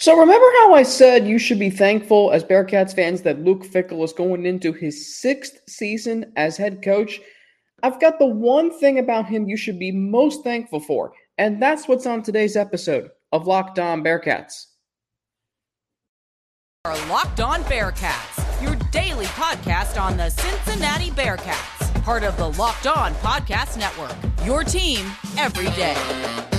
So remember how I said you should be thankful as Bearcats fans that Luke Fickell is going into his sixth season as head coach? I've got the one thing about him you should be most thankful for, and that's what's on today's episode of Locked On Bearcats. Our Locked On Bearcats, your daily podcast on the Cincinnati Bearcats, part of the Locked On Podcast Network. Your team every day.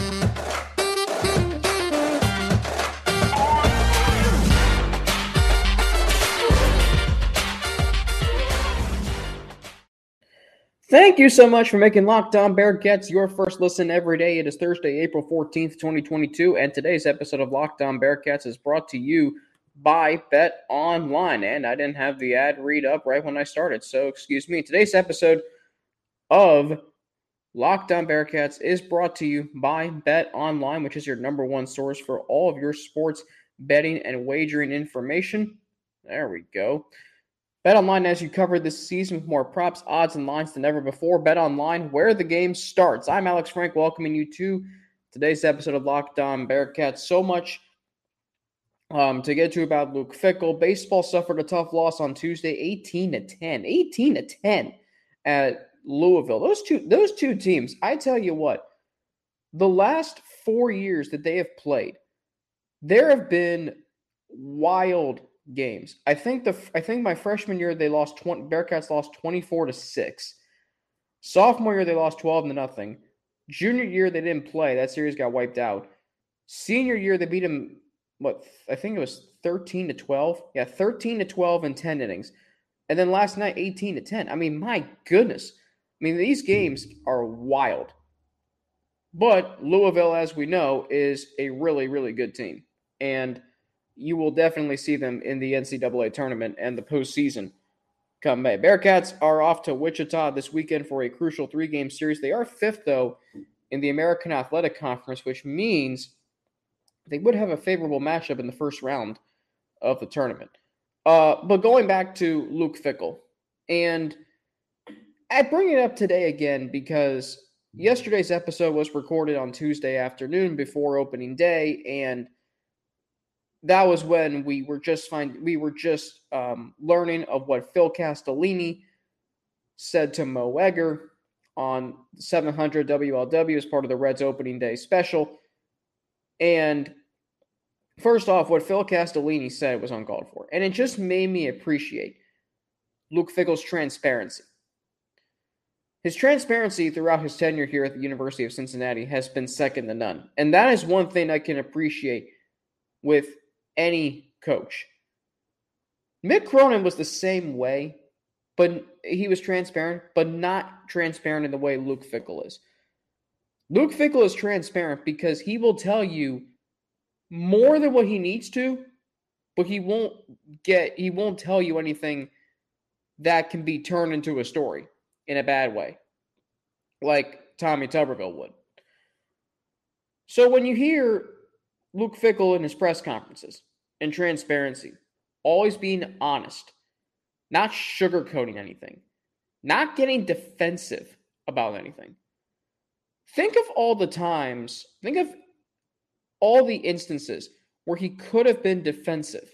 Thank you so much for making Locked On Bearcats your first listen every day. It is Thursday, April 14th, 2022, and today's episode of Locked On Bearcats is brought to you by BetOnline. And I didn't have the ad read up right when I started, so excuse me. Today's episode of Locked On Bearcats is brought to you by BetOnline, which is your number one source for all of your sports betting and wagering information. There we go. BetOnline as you cover this season with more props, odds, and lines than ever before. BetOnline where the game starts. I'm Alex Frank, welcoming you to today's episode of Locked On Bearcats. So much um, to get to about Luke Fickell. Baseball suffered a tough loss on Tuesday, 18 to 10. 18 to 10 at Louisville. Those two, those two teams, I tell you what, the last four years that they have played, there have been wild games. I think the I think my freshman year they lost 20 Bearcats lost 24 to 6. Sophomore year they lost 12 to nothing. Junior year they didn't play. That series got wiped out. Senior year they beat them what I think it was 13 to 12. Yeah, 13 to 12 in 10 innings. And then last night 18 to 10. I mean, my goodness. I mean, these hmm. games are wild. But Louisville as we know is a really really good team. And you will definitely see them in the NCAA tournament and the postseason come May. Bearcats are off to Wichita this weekend for a crucial three game series. They are fifth, though, in the American Athletic Conference, which means they would have a favorable matchup in the first round of the tournament. Uh, but going back to Luke Fickell, and I bring it up today again because yesterday's episode was recorded on Tuesday afternoon before opening day, and that was when we were just find we were just um, learning of what Phil Castellini said to Mo Egger on 700 WLW as part of the Reds opening day special. And first off, what Phil Castellini said was uncalled for, and it just made me appreciate Luke Fickell's transparency. His transparency throughout his tenure here at the University of Cincinnati has been second to none. And that is one thing I can appreciate with any coach. Mick Cronin was the same way, but he was transparent, but not transparent in the way Luke Fickell is. Luke Fickell is transparent because he will tell you more than what he needs to, but he won't get he won't tell you anything that can be turned into a story in a bad way, like Tommy Tuberville would. So when you hear Luke Fickell in his press conferences, and transparency, always being honest, not sugarcoating anything, not getting defensive about anything. Think of all the times, think of all the instances where he could have been defensive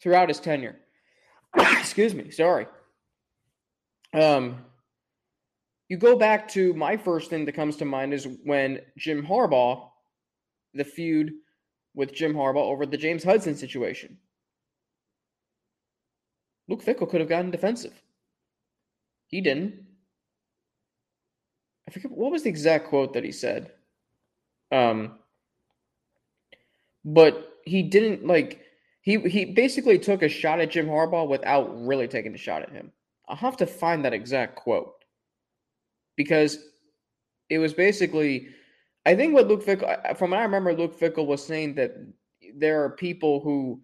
throughout his tenure. Excuse me, sorry. Um, you go back to my first thing that comes to mind is when Jim Harbaugh, the feud with Jim Harbaugh over the James Hudson situation. Luke Fickell could have gotten defensive. He didn't. I forget what was the exact quote that he said. Um, but he didn't like he he basically took a shot at Jim Harbaugh without really taking a shot at him. I'll have to find that exact quote because it was basically I think what Luke Fickell, from what I remember, Luke Fickell was saying that there are people who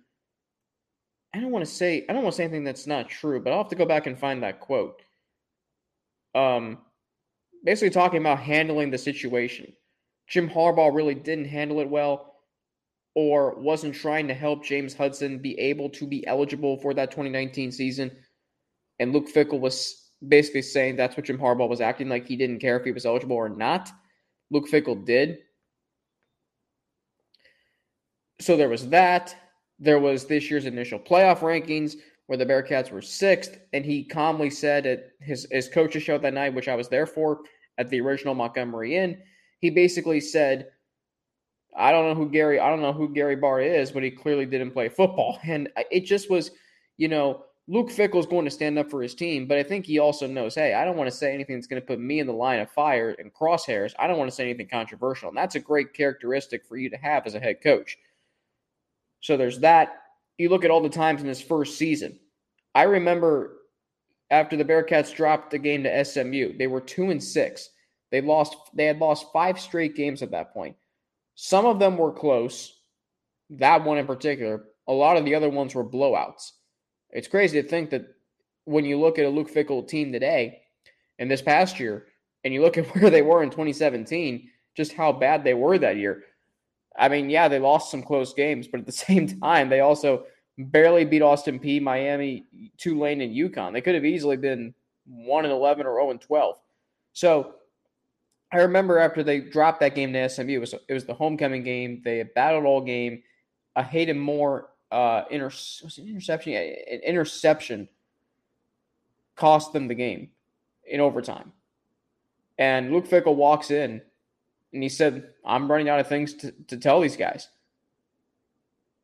I don't want to say I don't want to say anything that's not true, but I'll have to go back and find that quote. Um, basically talking about handling the situation. Jim Harbaugh really didn't handle it well, or wasn't trying to help James Hudson be able to be eligible for that 2019 season. And Luke Fickell was basically saying that's what Jim Harbaugh was acting like he didn't care if he was eligible or not. Luke Fickell did. so there was that. There was this year's initial playoff rankings where the Bearcats were sixth, and he calmly said at his, his coaches show that night, which I was there for at the original Montgomery Inn, he basically said, I don't know who Gary, I don't know who Gary Barr is, but he clearly didn't play football. And it just was, you know, Luke Fickell is going to stand up for his team, but I think he also knows, hey, I don't want to say anything that's going to put me in the line of fire and crosshairs. I don't want to say anything controversial. And that's a great characteristic for you to have as a head coach. So there's that. You look at all the times in his first season. I remember after the Bearcats dropped the game to SMU, they were two and six. They lost, they had lost five straight games at that point. Some of them were close. That one in particular. A lot of the other ones were blowouts. It's crazy to think that when you look at a Luke Fickell team today and this past year, and you look at where they were in 2017, just how bad they were that year. I mean, yeah, they lost some close games, but at the same time, they also barely beat Austin Peay, Miami, Tulane, and UConn. They could have easily been 1 and 11 or 0 and 12. So I remember after they dropped that game to SMU, it was, it was the homecoming game. They battled all game. I hated more uh, interception? Yeah, an interception cost them the game in overtime. And Luke Fickell walks in and he said, I'm running out of things to, to tell these guys.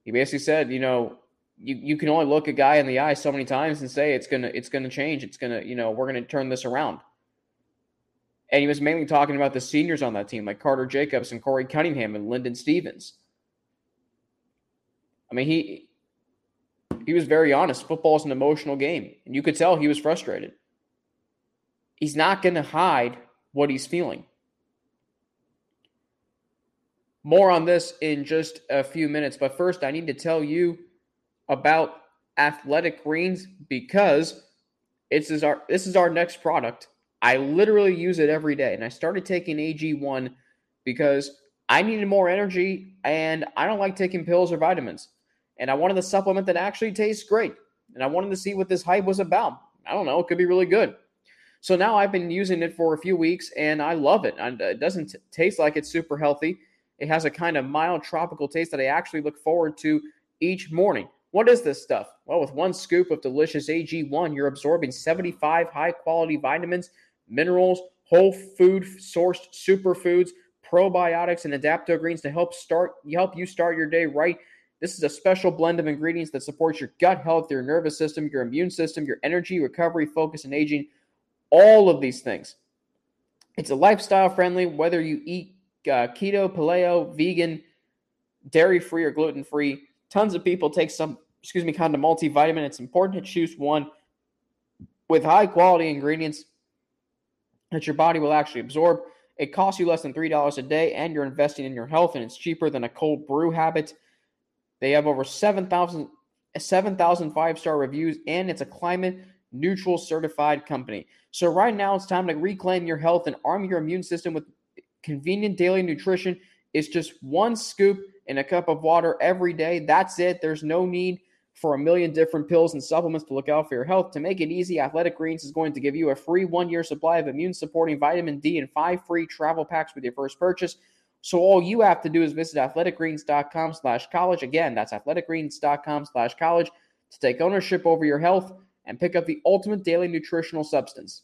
He basically said, you know, you, you can only look a guy in the eye so many times and say it's gonna it's gonna change. It's gonna, you know, we're gonna turn this around. And he was mainly talking about the seniors on that team, like Carter Jacobs and Corey Cunningham and Lyndon Stevens. I mean, he he was very honest. Football is an emotional game, and you could tell he was frustrated. He's not going to hide what he's feeling. More on this in just a few minutes, but first, I need to tell you about Athletic Greens because it's is our this is our next product. I literally use it every day, and I started taking AG1 because I needed more energy, and I don't like taking pills or vitamins and I wanted a supplement that actually tastes great. And I wanted to see what this hype was about. I don't know, it could be really good. So now I've been using it for a few weeks and I love it. And uh, it doesn't t- taste like it's super healthy. It has a kind of mild tropical taste that I actually look forward to each morning. What is this stuff? Well, with one scoop of delicious AG1, you're absorbing 75 high quality vitamins, minerals, whole food sourced superfoods, probiotics, and adaptogens to help start help you start your day right this is a special blend of ingredients that supports your gut health, your nervous system, your immune system, your energy, recovery, focus, and aging. All of these things. It's a lifestyle friendly, whether you eat uh, keto, paleo, vegan, dairy free, or gluten free. Tons of people take some, excuse me, kind of multivitamin. It's important to choose one with high quality ingredients that your body will actually absorb. It costs you less than $3 a day, and you're investing in your health, and it's cheaper than a cold brew habit. They have over 7,000 7, five star reviews, and it's a climate neutral certified company. So, right now, it's time to reclaim your health and arm your immune system with convenient daily nutrition. It's just one scoop in a cup of water every day. That's it. There's no need for a million different pills and supplements to look out for your health. To make it easy, Athletic Greens is going to give you a free one year supply of immune supporting vitamin D and five free travel packs with your first purchase. So all you have to do is visit athleticgreens.com slash college. Again, that's athleticgreens.com slash college to take ownership over your health and pick up the ultimate daily nutritional substance.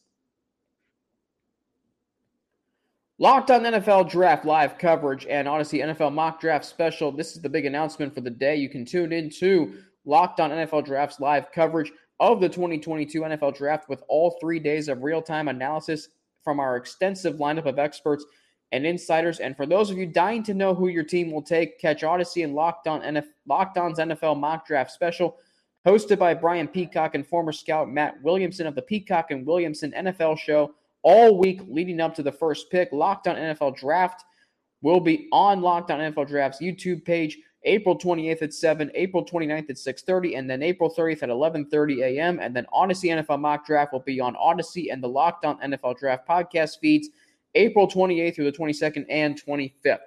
Locked on NFL Draft live coverage and Audacy NFL mock draft special. This is the big announcement for the day. You can tune in to Locked on NFL Drafts live coverage of the 2022 NFL Draft with all three days of real time analysis from our extensive lineup of experts and insiders. And for those of you dying to know who your team will take, catch Audacy and Locked, on NF- Locked On's NFL mock draft special, hosted by Brian Peacock and former scout Matt Williamson of the Peacock and Williamson NFL show all week leading up to the first pick. Locked on NFL Draft will be on Locked on NFL Draft's YouTube page April 28th at 7, April 29th at 6:30, and then April 30th at 11:30 a.m. And then Audacy NFL Mock Draft will be on Audacy and the Locked On NFL Draft podcast feeds April 28th through the 22nd and 25th.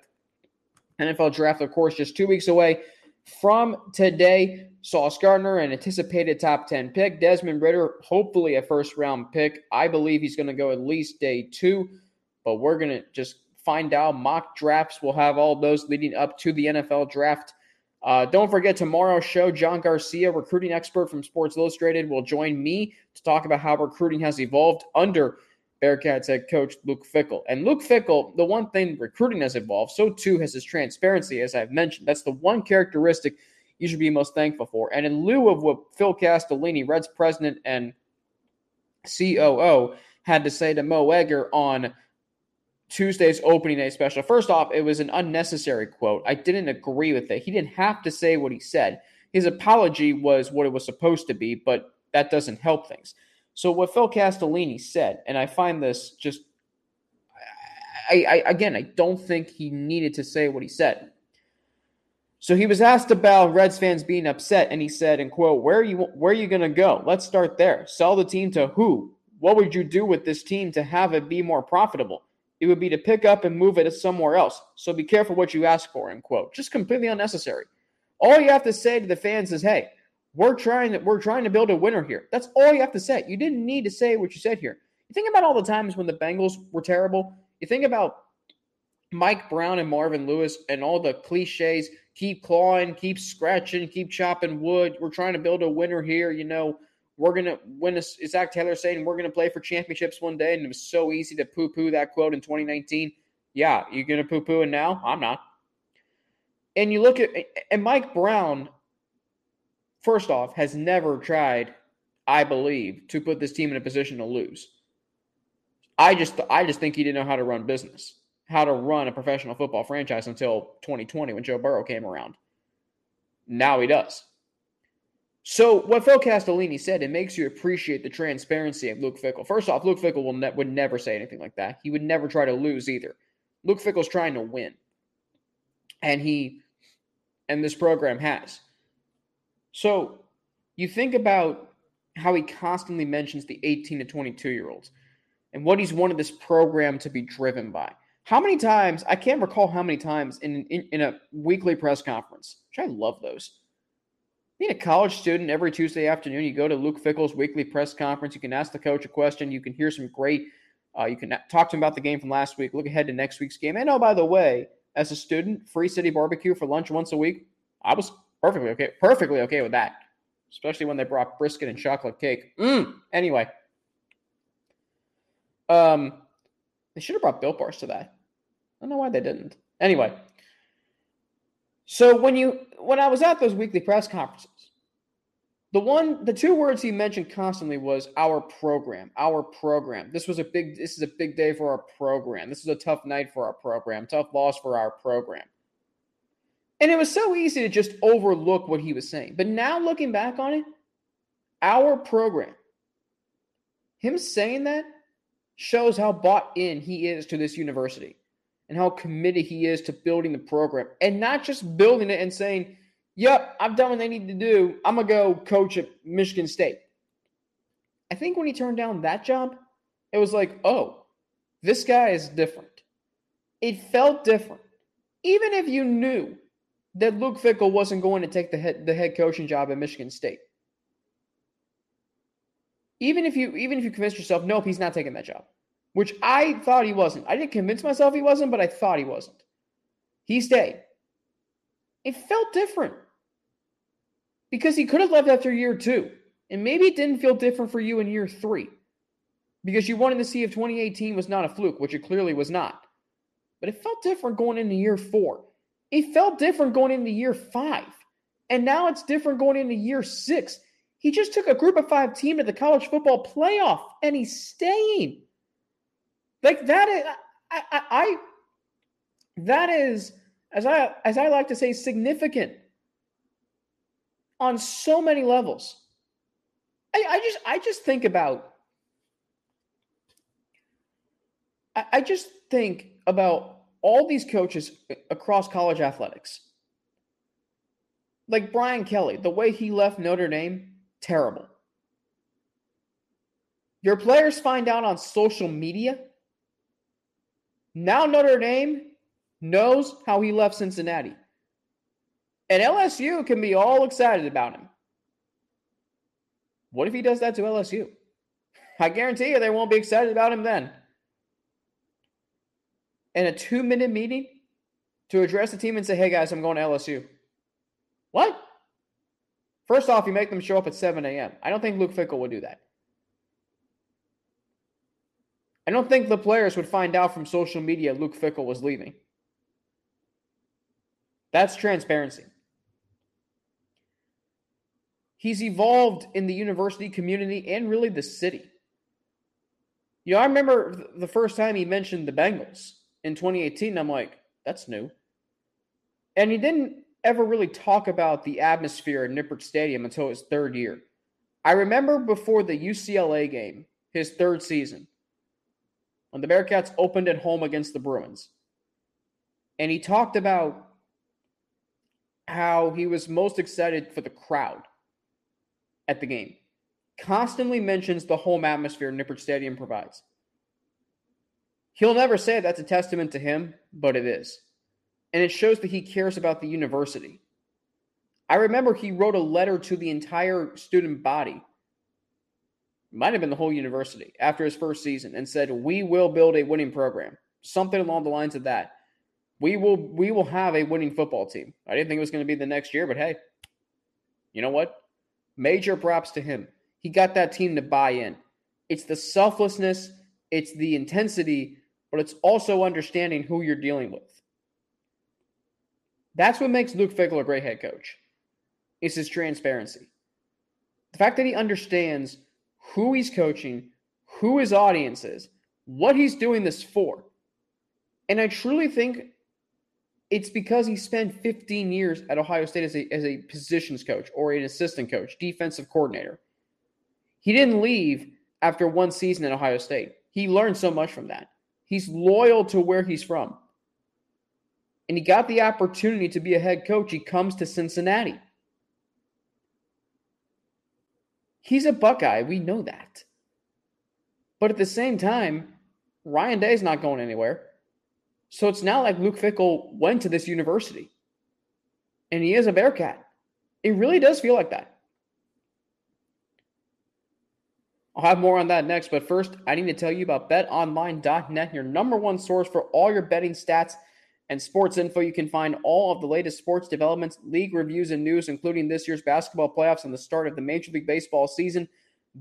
NFL draft, of course, just two weeks away from today. Sauce Gardner, an anticipated top 10 pick. Desmond Ridder, hopefully a first round pick. I believe he's going to go at least day two, but we're going to just find out. Mock drafts will have all those leading up to the NFL draft Uh, don't forget tomorrow's show, John Garcia, recruiting expert from Sports Illustrated, will join me to talk about how recruiting has evolved under Bearcats head coach Luke Fickell. And Luke Fickell, the one thing recruiting has evolved, so too has his transparency, as I've mentioned. That's the one characteristic you should be most thankful for. And in lieu of what Phil Castellini, Reds president and COO, had to say to Mo Egger on Tuesday's opening day special. First off, it was an unnecessary quote. I didn't agree with it. He didn't have to say what he said. His apology was what it was supposed to be, but that doesn't help things. So what Phil Castellini said, and I find this just, I, I again, I don't think he needed to say what he said. So he was asked about Reds fans being upset, and he said, "And quote, where are you where are you going to go? Let's start there. Sell the team to who? What would you do with this team to have it be more profitable? It would be to pick up and move it somewhere else. So be careful what you ask for." End quote. Just completely unnecessary. All you have to say to the fans is, "Hey, we're trying to we're trying to build a winner here. That's all you have to say. You didn't need to say what you said here. You think about all the times when the Bengals were terrible. You think about Mike Brown and Marvin Lewis and all the cliches. Keep clawing, keep scratching, keep chopping wood. We're trying to build a winner here. You know, we're gonna win. Is Zac Taylor saying we're gonna play for championships one day? And it was so easy to poo-poo that quote in 2019. Yeah, you're gonna poo-poo it now? I'm not. And you look at and Mike Brown first off, has never tried, I believe, to put this team in a position to lose. I just I just think he didn't know how to run business, how to run a professional football franchise until 2020 when Joe Burrow came around. Now he does. So what Phil Castellini said, it makes you appreciate the transparency of Luke Fickell. First off, Luke Fickell will ne- would never say anything like that. He would never try to lose either. Luke Fickell's trying to win, and he and this program has. So you think about how he constantly mentions the 18 to 22 year olds and what he's wanted this program to be driven by. How many times, I can't recall how many times in, in, in a weekly press conference, which I love those. Being a college student every Tuesday afternoon, you go to Luke Fickell's weekly press conference. You can ask the coach a question. You can hear some great, uh, you can talk to him about the game from last week, look ahead to next week's game. And oh, by the way, as a student, free city barbecue for lunch once a week. I was Perfectly okay. Perfectly okay with that. Especially when they brought brisket and chocolate cake. Mm. Anyway. Um, they should have brought Built Bars to that. I don't know why they didn't. Anyway. So when you when I was at those weekly press conferences, the one the two words he mentioned constantly was our program, our program. This was a big this is a big day for our program. This is a tough night for our program, tough loss for our program. And it was so easy to just overlook what he was saying. But now looking back on it, our program, him saying that shows how bought in he is to this university and how committed he is to building the program and not just building it and saying, Yep, I've done what they need to do. I'm going to go coach at Michigan State. I think when he turned down that job, it was like, oh, this guy is different. It felt different. Even if you knew that Luke Fickell wasn't going to take the head, the head coaching job at Michigan State. Even if you even if you convince yourself, nope, he's not taking that job, which I thought he wasn't. I didn't convince myself he wasn't, but I thought he wasn't. He stayed. It felt different because he could have left after year two, and maybe it didn't feel different for you in year three because you wanted to see if 2018 was not a fluke, which it clearly was not. But it felt different going into year four. It felt different going into year five. And now it's different going into year six. He just took a group of five team to the college football playoff and he's staying. Like that is I, I, I that is as I as I like to say significant on so many levels. I, I just I just think about I, I just think about all these coaches across college athletics, like Brian Kelly, the way he left Notre Dame, terrible. Your players find out on social media. Now Notre Dame knows how he left Cincinnati. And LSU can be all excited about him. What if he does that to LSU? I guarantee you they won't be excited about him then in a two minute meeting to address the team and say, hey guys, I'm going to LSU. What? First off, you make them show up at 7 a.m. I don't think Luke Fickell would do that. I don't think the players would find out from social media Luke Fickell was leaving. That's transparency. He's evolved in the university community and really the city. You know, I remember the first time he mentioned the Bengals in 2018. I'm like, that's new. And he didn't ever really talk about the atmosphere at Nippert Stadium until his third year. I remember before the UCLA game, his third season, when the Bearcats opened at home against the Bruins. And he talked about how he was most excited for the crowd at the game. Constantly mentions the home atmosphere Nippert Stadium provides. He'll never say that's a testament to him, but it is. And it shows that he cares about the university. I remember he wrote a letter to the entire student body might have been the whole university after his first season and said, "We will build a winning program." Something along the lines of that. We will we will have a winning football team. I didn't think it was going to be the next year, but hey, you know what? Major props to him. He got that team to buy in. It's the selflessness, it's the intensity, but it's also understanding who you're dealing with. That's what makes Luke Fickell a great head coach. It's his transparency. The fact that he understands who he's coaching, who his audience is, what he's doing this for. And I truly think it's because he spent 15 years at Ohio State as a, as a positions coach or an assistant coach, defensive coordinator. He didn't leave after one season at Ohio State. He learned so much from that. He's loyal to where he's from. And he got the opportunity to be a head coach. He comes to Cincinnati. He's a Buckeye. We know that. But at the same time, Ryan Day's not going anywhere. So it's not like Luke Fickell went to this university and he is a Bearcat. It really does feel like that. I'll have more on that next, but first, I need to tell you about betonline.net, your number one source for all your betting stats and sports info. You can find all of the latest sports developments, league reviews, and news, including this year's basketball playoffs and the start of the Major League Baseball season.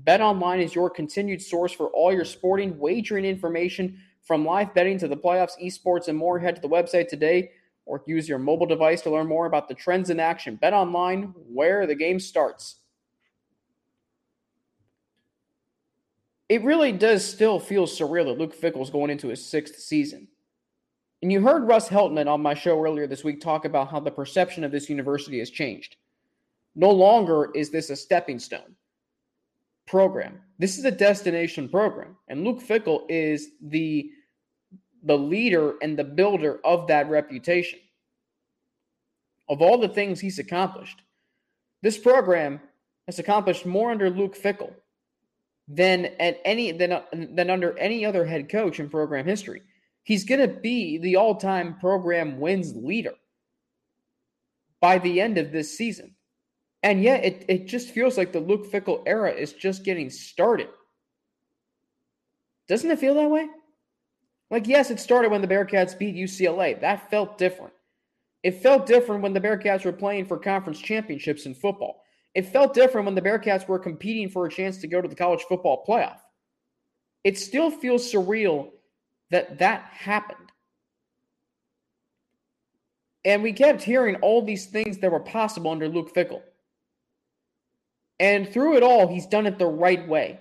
BetOnline is your continued source for all your sporting wagering information from live betting to the playoffs, esports, and more. Head to the website today or use your mobile device to learn more about the trends in action. BetOnline, where the game starts. It really does still feel surreal that Luke Fickell's going into his sixth season. And you heard Russ Heltman on my show earlier this week talk about how the perception of this university has changed. No longer is this a stepping stone program. This is a destination program. And Luke Fickell is the the leader and the builder of that reputation. Of all the things he's accomplished, this program has accomplished more under Luke Fickell than at any than, than under any other head coach in program history he's going to be the all time program wins leader by the end of this season. And yet, it, it just feels like the Luke Fickell era is just getting started. Doesn't it feel that way? Like, yes, it started when the Bearcats beat UCLA. That felt different. It felt different when the Bearcats were playing for conference championships in football. It felt different when the Bearcats were competing for a chance to go to the college football playoff. It still feels surreal that that happened. And we kept hearing all these things that were possible under Luke Fickell. And through it all, he's done it the right way.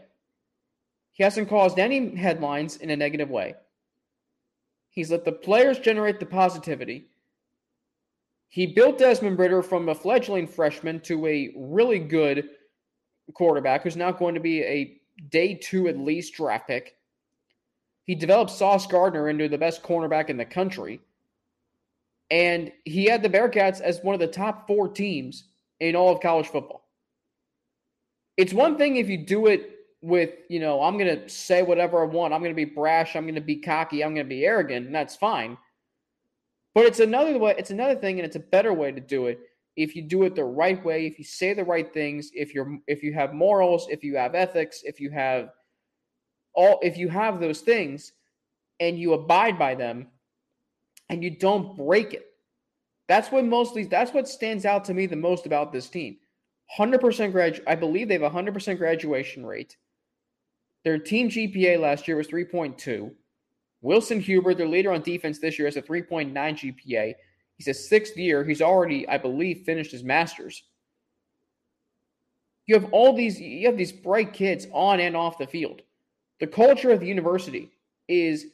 He hasn't caused any headlines in a negative way. He's let the players generate the positivity. He built Desmond Ridder from a fledgling freshman to a really good quarterback who's now going to be a day two at least draft pick. He developed Sauce Gardner into the best cornerback in the country. And he had the Bearcats as one of the top four teams in all of college football. It's one thing if you do it with, you know, I'm going to say whatever I want. I'm going to be brash. I'm going to be cocky. I'm going to be arrogant. And that's fine. But it's another way. It's another thing, and it's a better way to do it if you do it the right way. If you say the right things. If you're if you have morals. If you have ethics. If you have all if you have those things and you abide by them and you don't break it That's what mostly that's what stands out to me the most about this team. 100% grad I believe they have a 100% graduation rate. Their team GPA last year was 3.2. Wilson Huber, their leader on defense this year, has a 3.9 GPA. He's a sixth year. He's already, I believe, finished his master's. You have all these, you have these bright kids on and off the field. The culture of the university is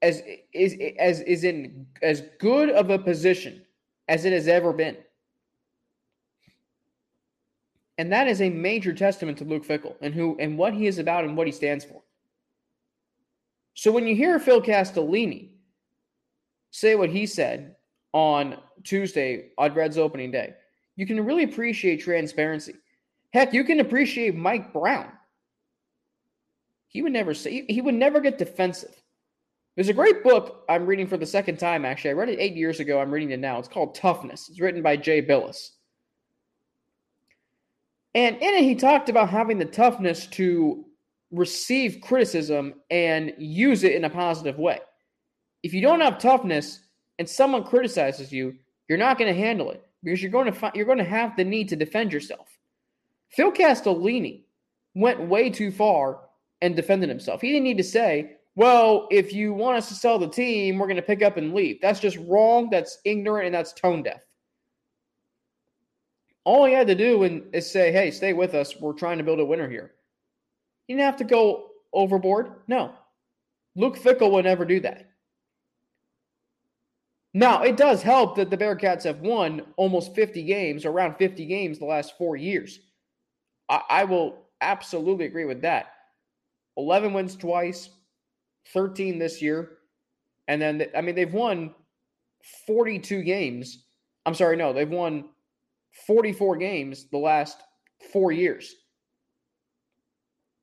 as is as is in as good of a position as it has ever been. And that is a major testament to Luke Fickell and who and what he is about and what he stands for. So when you hear Phil Castellini say what he said on Tuesday on Reds opening day, you can really appreciate transparency. Heck, you can appreciate Mike Brown. He would never say he would never get defensive. There's a great book I'm reading for the second time, actually. I read it eight years ago. I'm reading it now. It's called Toughness. It's written by Jay Bilas. And in it, he talked about having the toughness to receive criticism and use it in a positive way. If you don't have toughness and someone criticizes you, you're not going to handle it because you're going to find, you're going to have the need to defend yourself. Phil Castellini went way too far and defended himself. He didn't need to say, "Well, if you want us to sell the team, we're going to pick up and leave." That's just wrong. That's ignorant and that's tone deaf. All he had to do is say, "Hey, stay with us. We're trying to build a winner here." He didn't have to go overboard. No, Luke Fickell would never do that. Now, it does help that the Bearcats have won almost 50 games, around 50 games the last four years. I, I will absolutely agree with that. 11 wins twice, 13 this year. And then, I mean, they've won 42 games. I'm sorry, no, they've won 44 games the last four years.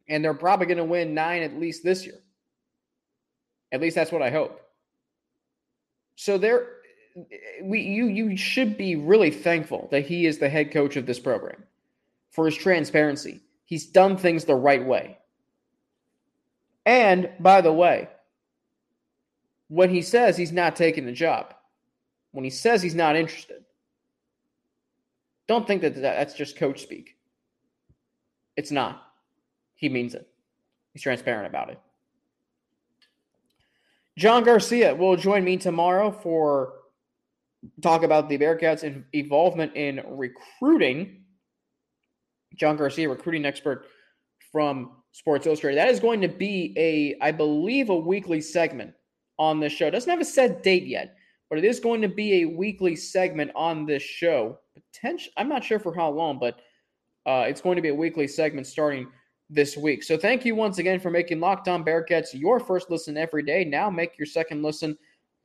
And they're probably going to win nine at least this year. At least that's what I hope. So there we you you should be really thankful that he is the head coach of this program for his transparency. He's done things the right way. And by the way, when he says he's not taking the job, when he says he's not interested, don't think that that's just coach speak. It's not. He means it. He's transparent about it. John Garcia will join me tomorrow for talk about the Bearcats' involvement in recruiting. John Garcia, recruiting expert from Sports Illustrated. That is going to be a, I believe, a weekly segment on this show. Doesn't have a set date yet, but it is going to be a weekly segment on this show. Potential. I'm not sure for how long, but uh, it's going to be a weekly segment starting this week. So thank you once again for making Locked On Bearcats your first listen every day. Now make your second listen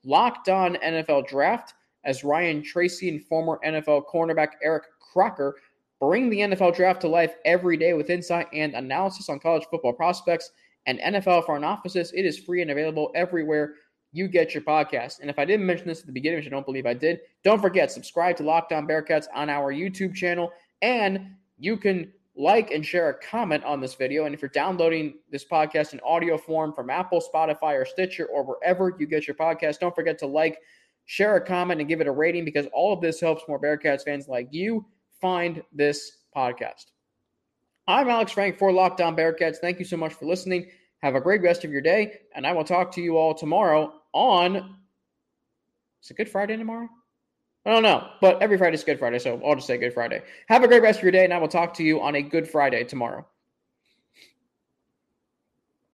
Locked On NFL Draft as Ryan Tracy and former NFL cornerback Eric Crocker bring the NFL draft to life every day with insight and analysis on college football prospects and NFL front offices. It is free and available everywhere you get your podcast. And if I didn't mention this at the beginning, which I don't believe I did, don't forget subscribe to Locked On Bearcats on our YouTube channel and you can like and share a comment on this video. And if you're downloading this podcast in audio form from Apple, Spotify, or Stitcher, or wherever you get your podcast, don't forget to like, share a comment, and give it a rating because all of this helps more Bearcats fans like you find this podcast. I'm Alex Frank for Locked On Bearcats. Thank you so much for listening. Have a great rest of your day, and I will talk to you all tomorrow on. Is it Good Friday tomorrow? I don't know, but every Friday is Good Friday, so I'll just say Good Friday. Have a great rest of your day, and I will talk to you on a Good Friday tomorrow.